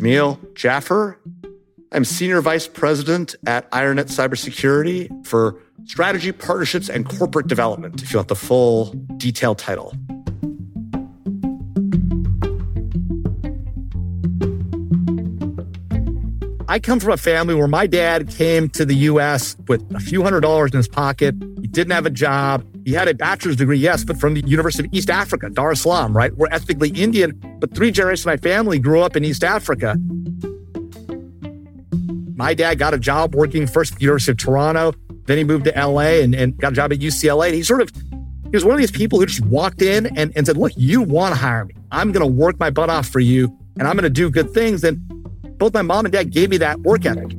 Jamil Jaffer. I'm Senior Vice President at IronNet Cybersecurity for Strategy, Partnerships, and Corporate Development, if you want the full detailed title. I come from a family where my dad came to the US with a few hundred dollars in his pocket. He didn't have a job. He had a bachelor's degree, yes, but from the University of East Africa, Dar es Salaam, right? We're ethnically Indian, but three generations of my family grew up in East Africa. My dad got a job working first at the University of Toronto. Then he moved to LA and, and got a job at UCLA. And he sort of, he was one of these people who just walked in and, and said, Look, you want to hire me. I'm going to work my butt off for you and I'm going to do good things. And both my mom and dad gave me that work ethic.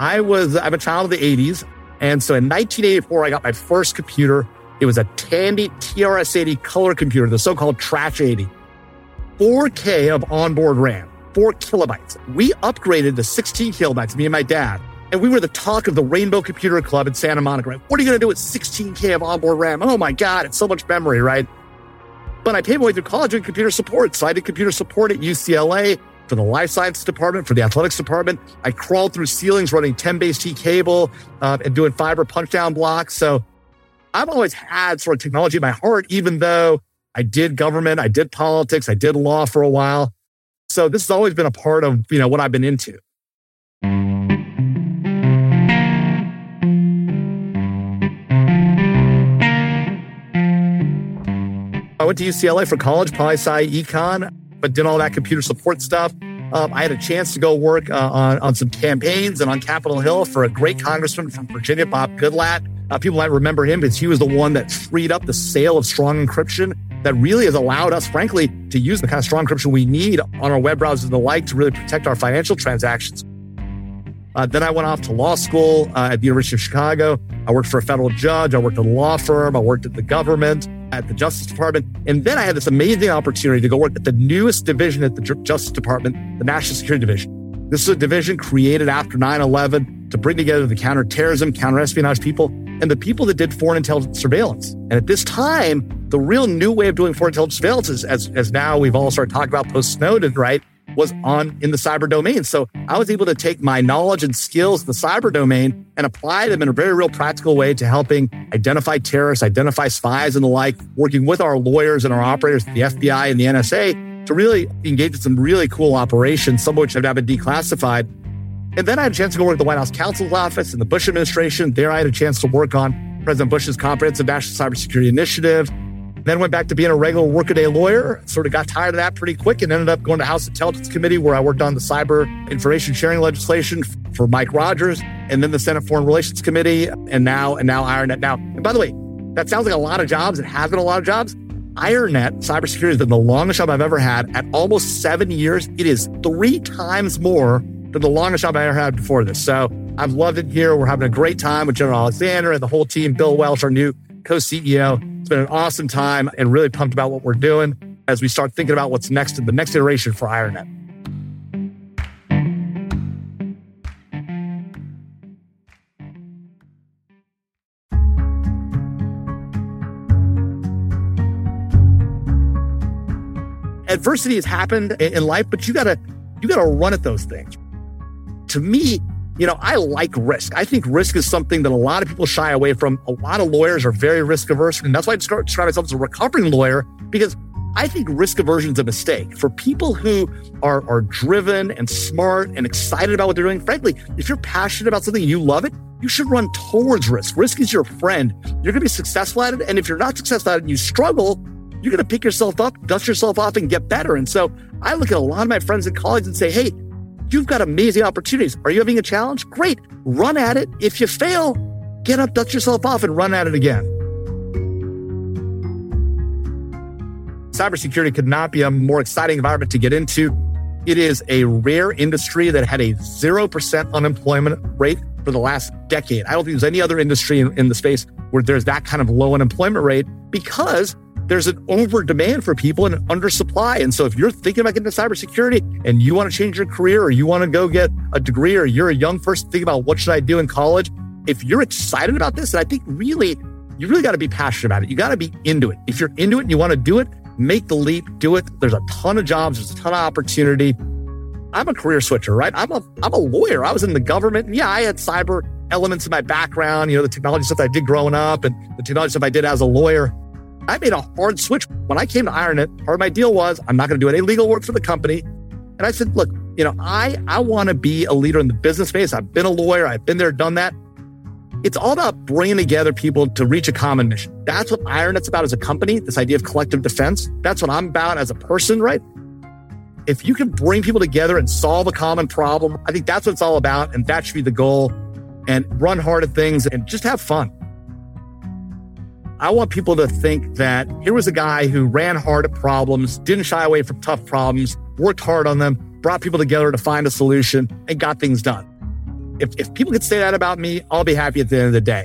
I was, I'm a child of the 80s. And so in 1984, I got my first computer. It was a Tandy TRS-80 color computer, the so-called Trash 80. 4K of onboard RAM, four kilobytes. We upgraded to 16 kilobytes, me and my dad. And we were the talk of the Rainbow Computer Club in Santa Monica, right? What are you going to do with 16K of onboard RAM? Oh my God, it's so much memory, right? But I paid my way through college in computer support. So I did computer support at UCLA for the life sciences department, for the athletics department. I crawled through ceilings running 10 base T cable uh, and doing fiber punch down blocks. So I've always had sort of technology in my heart, even though I did government, I did politics, I did law for a while. So this has always been a part of, you know, what I've been into. I went to UCLA for college, poli sci, econ, but did all that computer support stuff. Um, I had a chance to go work uh, on, on some campaigns and on Capitol Hill for a great congressman from Virginia, Bob Goodlatte. Uh, people might remember him because he was the one that freed up the sale of strong encryption that really has allowed us, frankly, to use the kind of strong encryption we need on our web browsers and the like to really protect our financial transactions. Uh, then I went off to law school uh, at the University of Chicago. I worked for a federal judge. I worked at a law firm. I worked at the government, at the Justice Department. And then I had this amazing opportunity to go work at the newest division at the Justice Department, the National Security Division. This is a division created after 9 11 to bring together the counterterrorism, counterespionage people, and the people that did foreign intelligence surveillance. And at this time, the real new way of doing foreign intelligence surveillance is, as, as now we've all started talking about post Snowden, right? Was mm-hmm. on in the cyber domain. So I was able to take my knowledge and skills in the cyber domain and apply them in a very real practical way to helping identify terrorists, identify spies and the like, working with our lawyers and our operators, the FBI and the NSA to really engage in some really cool operations, some of which have now been declassified. And then I had a chance to go work at the White House counsel's office in the Bush administration. There I had a chance to work on President Bush's comprehensive national cybersecurity initiative then went back to being a regular workaday lawyer. Sort of got tired of that pretty quick and ended up going to House Intelligence Committee where I worked on the cyber information sharing legislation for Mike Rogers, and then the Senate Foreign Relations Committee, and now and now IronNet. Now, and by the way, that sounds like a lot of jobs. It has been a lot of jobs. IronNet cybersecurity has been the longest job I've ever had. At almost seven years, it is three times more than the longest job I ever had before this. So I've loved it here. We're having a great time with General Alexander and the whole team. Bill Welch, our new co-CEO. It's been an awesome time and really pumped about what we're doing as we start thinking about what's next in the next iteration for IronNet. adversity has happened in life, but you gotta you gotta run at those things. To me, you know, I like risk. I think risk is something that a lot of people shy away from. A lot of lawyers are very risk averse, and that's why I describe myself as a recovering lawyer because I think risk aversion is a mistake. For people who are, are driven and smart and excited about what they're doing, frankly, if you're passionate about something and you love it, you should run towards risk. Risk is your friend. You're going to be successful at it. And if you're not successful at it and you struggle, you're going to pick yourself up, dust yourself off, and get better. And so I look at a lot of my friends and colleagues and say, hey, you've got amazing opportunities. Are you having a challenge? Great. Run at it. If you fail, get up, dust yourself off, and run at it again. Cybersecurity could not be a more exciting environment to get into. It is a rare industry that had a 0% unemployment rate for the last decade. I don't think there's any other industry in, in the space where there's that kind of low unemployment rate because there's an over demand for people and an undersupply. And so if you're thinking about getting into cybersecurity and you want to change your career or you want to go get a degree or you're a young person thinking about what should I do in college, if you're excited about this, and I think really, you really got to be passionate about it. You got to be into it. If you're into it and you want to do it, make the leap, do it. There's a ton of jobs. There's a ton of opportunity. I'm a career switcher, right? I'm a, I'm a lawyer. I was in the government. And yeah, I had cyber elements in my background, you know, the technology stuff I did growing up and the technology stuff I did as a lawyer. I made a hard switch. When I came to IronNet, part of my deal was I'm not going to do any legal work for the company. And I said, look, you know, I, I want to be a leader in the business space. I've been a lawyer. I've been there, done that. It's all about bringing together people to reach a common mission. That's what IronNet's about as a company, this idea of collective defense. That's what I'm about as a person, right? If you can bring people together and solve a common problem, I think that's what it's all about. And that should be the goal. And run hard at things and just have fun. I want people to think that here was a guy who ran hard at problems, didn't shy away from tough problems, worked hard on them, brought people together to find a solution, and got things done. If, if people could say that about me, I'll be happy at the end of the day.